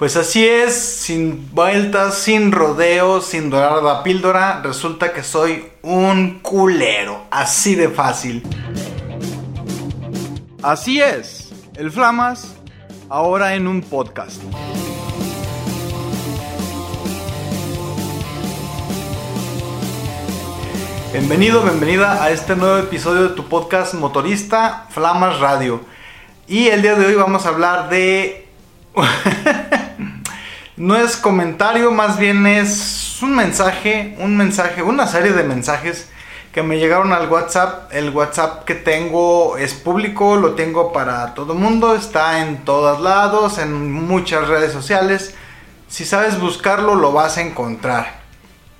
Pues así es, sin vueltas, sin rodeos, sin dorar la píldora, resulta que soy un culero, así de fácil. Así es, el Flamas, ahora en un podcast. Bienvenido, bienvenida a este nuevo episodio de tu podcast motorista Flamas Radio. Y el día de hoy vamos a hablar de no es comentario, más bien es un mensaje, un mensaje, una serie de mensajes que me llegaron al WhatsApp. El WhatsApp que tengo es público, lo tengo para todo el mundo, está en todos lados, en muchas redes sociales. Si sabes buscarlo, lo vas a encontrar.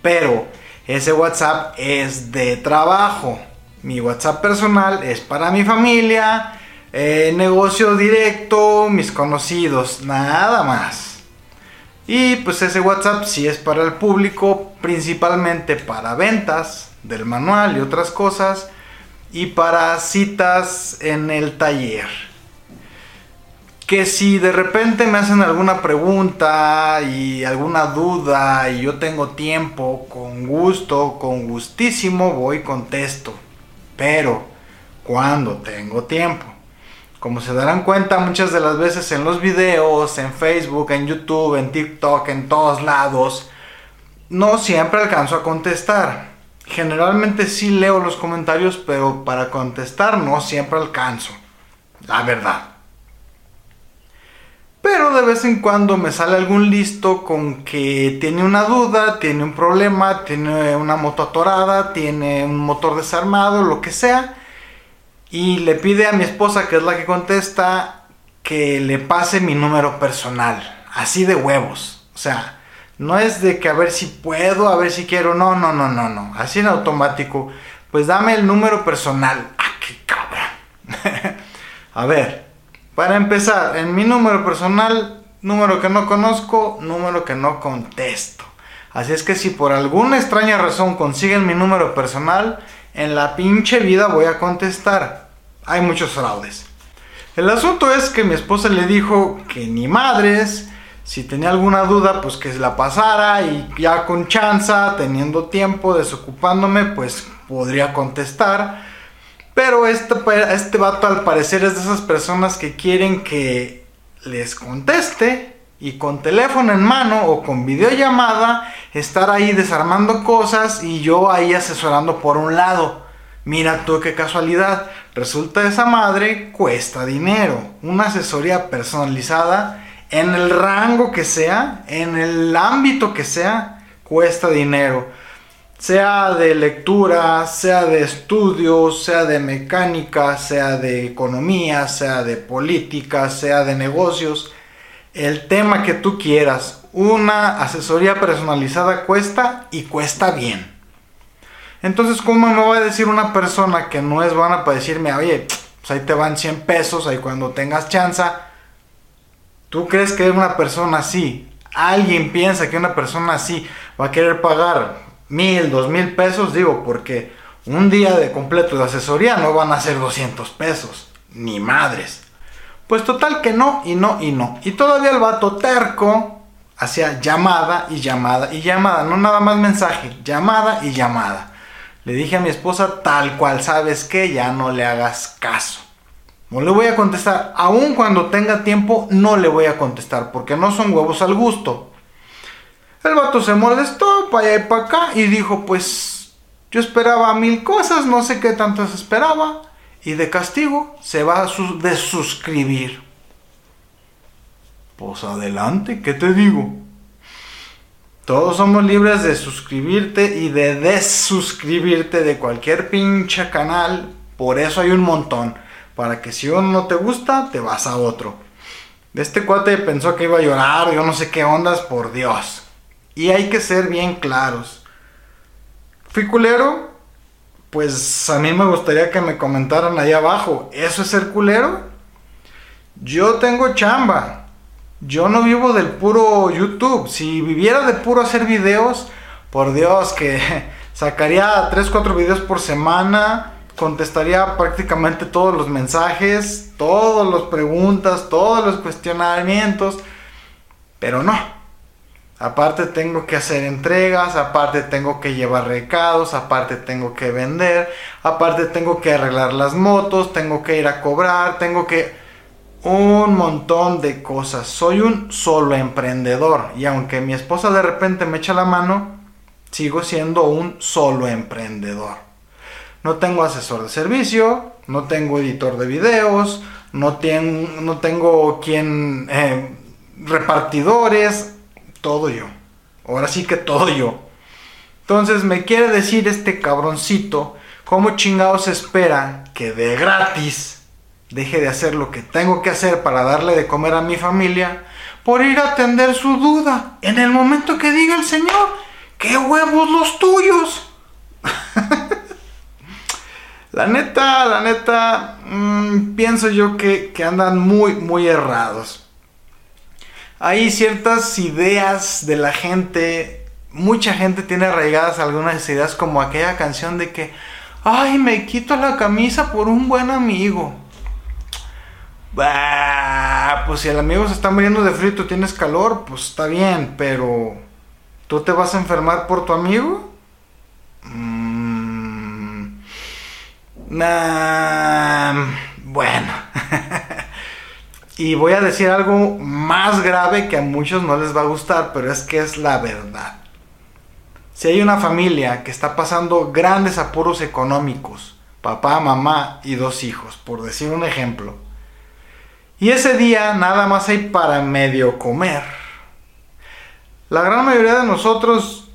Pero ese WhatsApp es de trabajo. Mi WhatsApp personal es para mi familia, eh, negocio directo, mis conocidos, nada más. Y pues ese WhatsApp sí es para el público, principalmente para ventas del manual y otras cosas, y para citas en el taller. Que si de repente me hacen alguna pregunta y alguna duda y yo tengo tiempo, con gusto, con gustísimo, voy y contesto. Pero, cuando tengo tiempo. Como se darán cuenta muchas de las veces en los videos, en Facebook, en YouTube, en TikTok, en todos lados, no siempre alcanzo a contestar. Generalmente sí leo los comentarios, pero para contestar no siempre alcanzo. La verdad. Pero de vez en cuando me sale algún listo con que tiene una duda, tiene un problema, tiene una moto atorada, tiene un motor desarmado, lo que sea y le pide a mi esposa, que es la que contesta, que le pase mi número personal, así de huevos. O sea, no es de que a ver si puedo, a ver si quiero, no, no, no, no, no, así en automático. Pues dame el número personal. ¡Ah, qué cabra! a ver, para empezar, en mi número personal, número que no conozco, número que no contesto. Así es que si por alguna extraña razón consiguen mi número personal, en la pinche vida voy a contestar. Hay muchos fraudes. El asunto es que mi esposa le dijo que ni madres, si tenía alguna duda, pues que se la pasara y ya con chanza, teniendo tiempo, desocupándome, pues podría contestar. Pero este, este vato al parecer es de esas personas que quieren que les conteste y con teléfono en mano o con videollamada estar ahí desarmando cosas y yo ahí asesorando por un lado. Mira tú qué casualidad, resulta esa madre cuesta dinero. Una asesoría personalizada en el rango que sea, en el ámbito que sea, cuesta dinero. Sea de lectura, sea de estudios, sea de mecánica, sea de economía, sea de política, sea de negocios el tema que tú quieras. Una asesoría personalizada cuesta y cuesta bien. Entonces, ¿cómo me va a decir una persona que no es buena para decirme, oye, pues ahí te van 100 pesos, ahí cuando tengas chance? ¿Tú crees que una persona así, alguien piensa que una persona así va a querer pagar mil, dos mil pesos? Digo, porque un día de completo de asesoría no van a ser 200 pesos, ni madres. Pues total que no, y no, y no. Y todavía el vato terco hacía llamada y llamada y llamada. No nada más mensaje, llamada y llamada. Le dije a mi esposa tal cual, sabes que ya no le hagas caso. No le voy a contestar, aun cuando tenga tiempo, no le voy a contestar, porque no son huevos al gusto. El vato se molestó para allá y para acá y dijo, pues yo esperaba mil cosas, no sé qué tanto se esperaba y de castigo se va a desuscribir. Pues adelante, ¿qué te digo? Todos somos libres de suscribirte y de desuscribirte de cualquier pinche canal. Por eso hay un montón. Para que si uno no te gusta, te vas a otro. Este cuate pensó que iba a llorar, yo no sé qué ondas, por Dios. Y hay que ser bien claros. Fui culero, pues a mí me gustaría que me comentaran ahí abajo, ¿eso es ser culero? Yo tengo chamba. Yo no vivo del puro YouTube. Si viviera de puro hacer videos, por Dios, que sacaría 3, 4 videos por semana, contestaría prácticamente todos los mensajes, todas las preguntas, todos los cuestionamientos. Pero no. Aparte tengo que hacer entregas, aparte tengo que llevar recados, aparte tengo que vender, aparte tengo que arreglar las motos, tengo que ir a cobrar, tengo que... Un montón de cosas. Soy un solo emprendedor. Y aunque mi esposa de repente me echa la mano, sigo siendo un solo emprendedor. No tengo asesor de servicio, no tengo editor de videos, no, tengo, quien... Eh, repartidores, todo yo. Ahora sí que todo yo. Entonces me quiere decir este cabroncito, ¿cómo chingados espera que de gratis deje de hacer lo que tengo que hacer para darle de comer a mi familia por ir a atender su duda en el momento que diga el Señor, ¿qué huevos los tuyos? la neta, la neta, mm, pienso yo que, que andan muy, muy errados hay ciertas ideas de la gente, mucha gente tiene arraigadas algunas ideas como aquella canción de que, ay, me quito la camisa por un buen amigo. Bah, pues si el amigo se está muriendo de frío y tú tienes calor, pues está bien, pero ¿tú te vas a enfermar por tu amigo? Mm, bueno. Y voy a decir algo más grave que a muchos no les va a gustar, pero es que es la verdad. Si hay una familia que está pasando grandes apuros económicos, papá, mamá y dos hijos, por decir un ejemplo, y ese día nada más hay para medio comer, la gran mayoría de nosotros,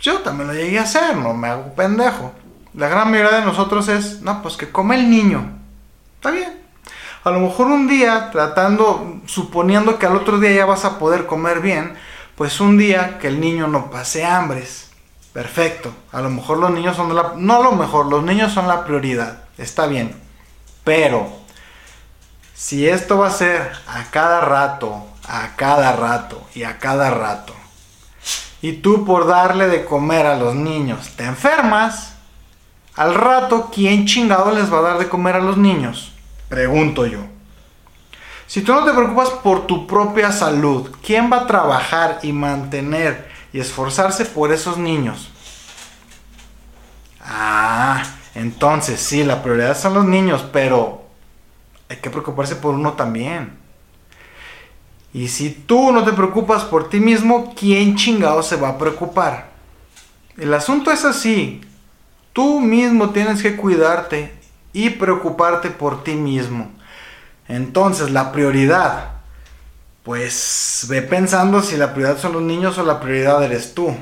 yo también lo llegué a hacer, no me hago pendejo. La gran mayoría de nosotros es, no, pues que come el niño. Está bien, a lo mejor un día, tratando, suponiendo que al otro día ya vas a poder comer bien, pues un día que el niño no pase hambres. Perfecto. A lo mejor los niños son la... No a lo mejor, los niños son la prioridad. Está bien. Pero, si esto va a ser a cada rato, a cada rato y a cada rato, y tú por darle de comer a los niños te enfermas, al rato, ¿quién chingado les va a dar de comer a los niños? Pregunto yo. Si tú no te preocupas por tu propia salud, ¿quién va a trabajar y mantener y esforzarse por esos niños? Ah, entonces sí, la prioridad son los niños, pero hay que preocuparse por uno también. Y si tú no te preocupas por ti mismo, ¿quién chingado se va a preocupar? El asunto es así. Tú mismo tienes que cuidarte y preocuparte por ti mismo. Entonces, la prioridad. Pues ve pensando si la prioridad son los niños o la prioridad eres tú.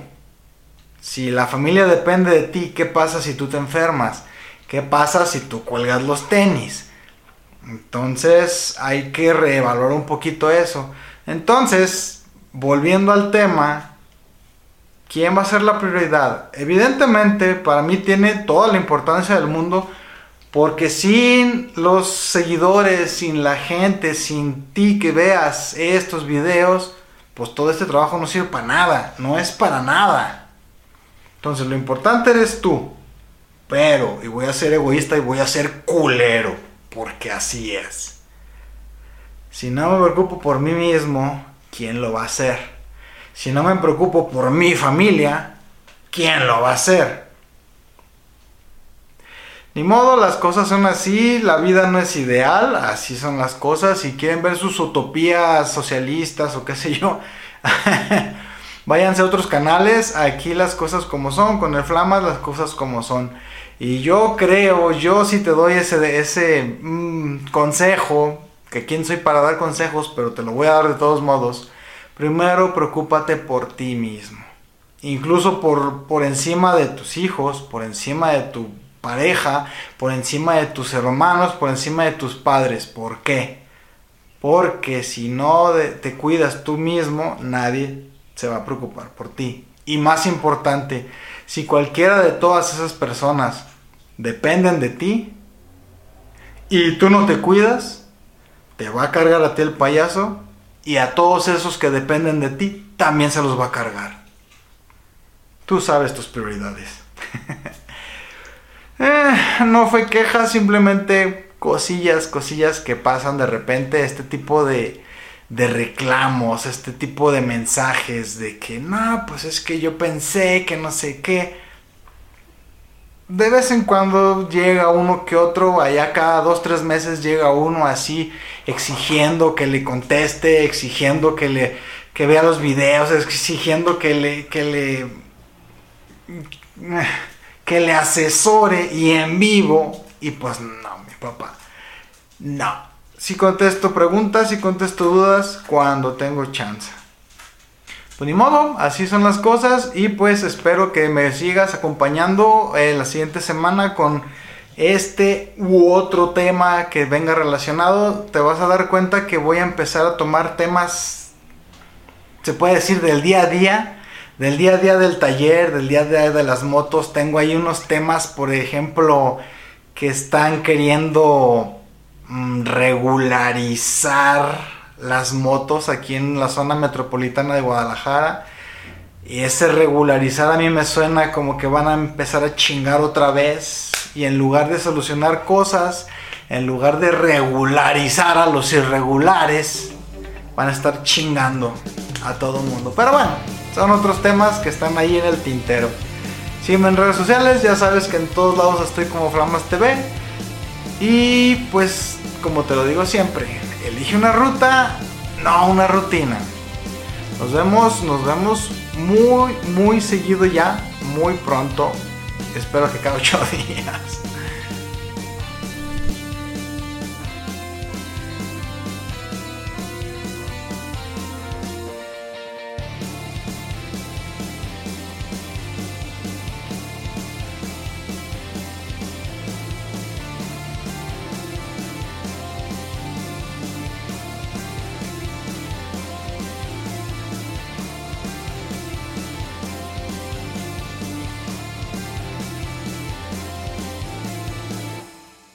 Si la familia depende de ti, ¿qué pasa si tú te enfermas? ¿Qué pasa si tú cuelgas los tenis? Entonces hay que reevaluar un poquito eso. Entonces, volviendo al tema, ¿quién va a ser la prioridad? Evidentemente, para mí tiene toda la importancia del mundo porque sin los seguidores, sin la gente, sin ti que veas estos videos, pues todo este trabajo no sirve para nada, no es para nada. Entonces lo importante eres tú. Pero, y voy a ser egoísta y voy a ser culero, porque así es. Si no me preocupo por mí mismo, ¿quién lo va a hacer? Si no me preocupo por mi familia, ¿quién lo va a hacer? Ni modo, las cosas son así, la vida no es ideal, así son las cosas. Si quieren ver sus utopías socialistas o qué sé yo, váyanse a otros canales. Aquí las cosas como son, con el Flamas las cosas como son. Y yo creo, yo sí te doy ese, ese mm, consejo, que quién soy para dar consejos, pero te lo voy a dar de todos modos. Primero, preocúpate por ti mismo. Incluso por, por encima de tus hijos, por encima de tu pareja, por encima de tus hermanos, por encima de tus padres. ¿Por qué? Porque si no te cuidas tú mismo, nadie se va a preocupar por ti. Y más importante, si cualquiera de todas esas personas dependen de ti y tú no te cuidas, te va a cargar a ti el payaso y a todos esos que dependen de ti también se los va a cargar. Tú sabes tus prioridades. Eh, no fue queja, simplemente cosillas, cosillas que pasan de repente, este tipo de, de reclamos, este tipo de mensajes de que no, pues es que yo pensé que no sé qué. De vez en cuando llega uno que otro, allá cada dos, tres meses llega uno así exigiendo que le conteste, exigiendo que le que vea los videos, exigiendo que le que le que le asesore y en vivo y pues no, mi papá. No. Si contesto preguntas y contesto dudas cuando tengo chance. Pues ni modo, así son las cosas y pues espero que me sigas acompañando eh, la siguiente semana con este u otro tema que venga relacionado. Te vas a dar cuenta que voy a empezar a tomar temas, se puede decir, del día a día. Del día a día del taller, del día a día de las motos. Tengo ahí unos temas, por ejemplo, que están queriendo regularizar las motos aquí en la zona metropolitana de Guadalajara. Y ese regularizar a mí me suena como que van a empezar a chingar otra vez. Y en lugar de solucionar cosas, en lugar de regularizar a los irregulares, van a estar chingando a todo el mundo. Pero bueno, son otros temas que están ahí en el tintero. Sígueme en redes sociales, ya sabes que en todos lados estoy como Flamas TV. Y pues, como te lo digo siempre, elige una ruta, no una rutina. Nos vemos, nos vemos muy, muy seguido ya, muy pronto. Espero que cada ocho días.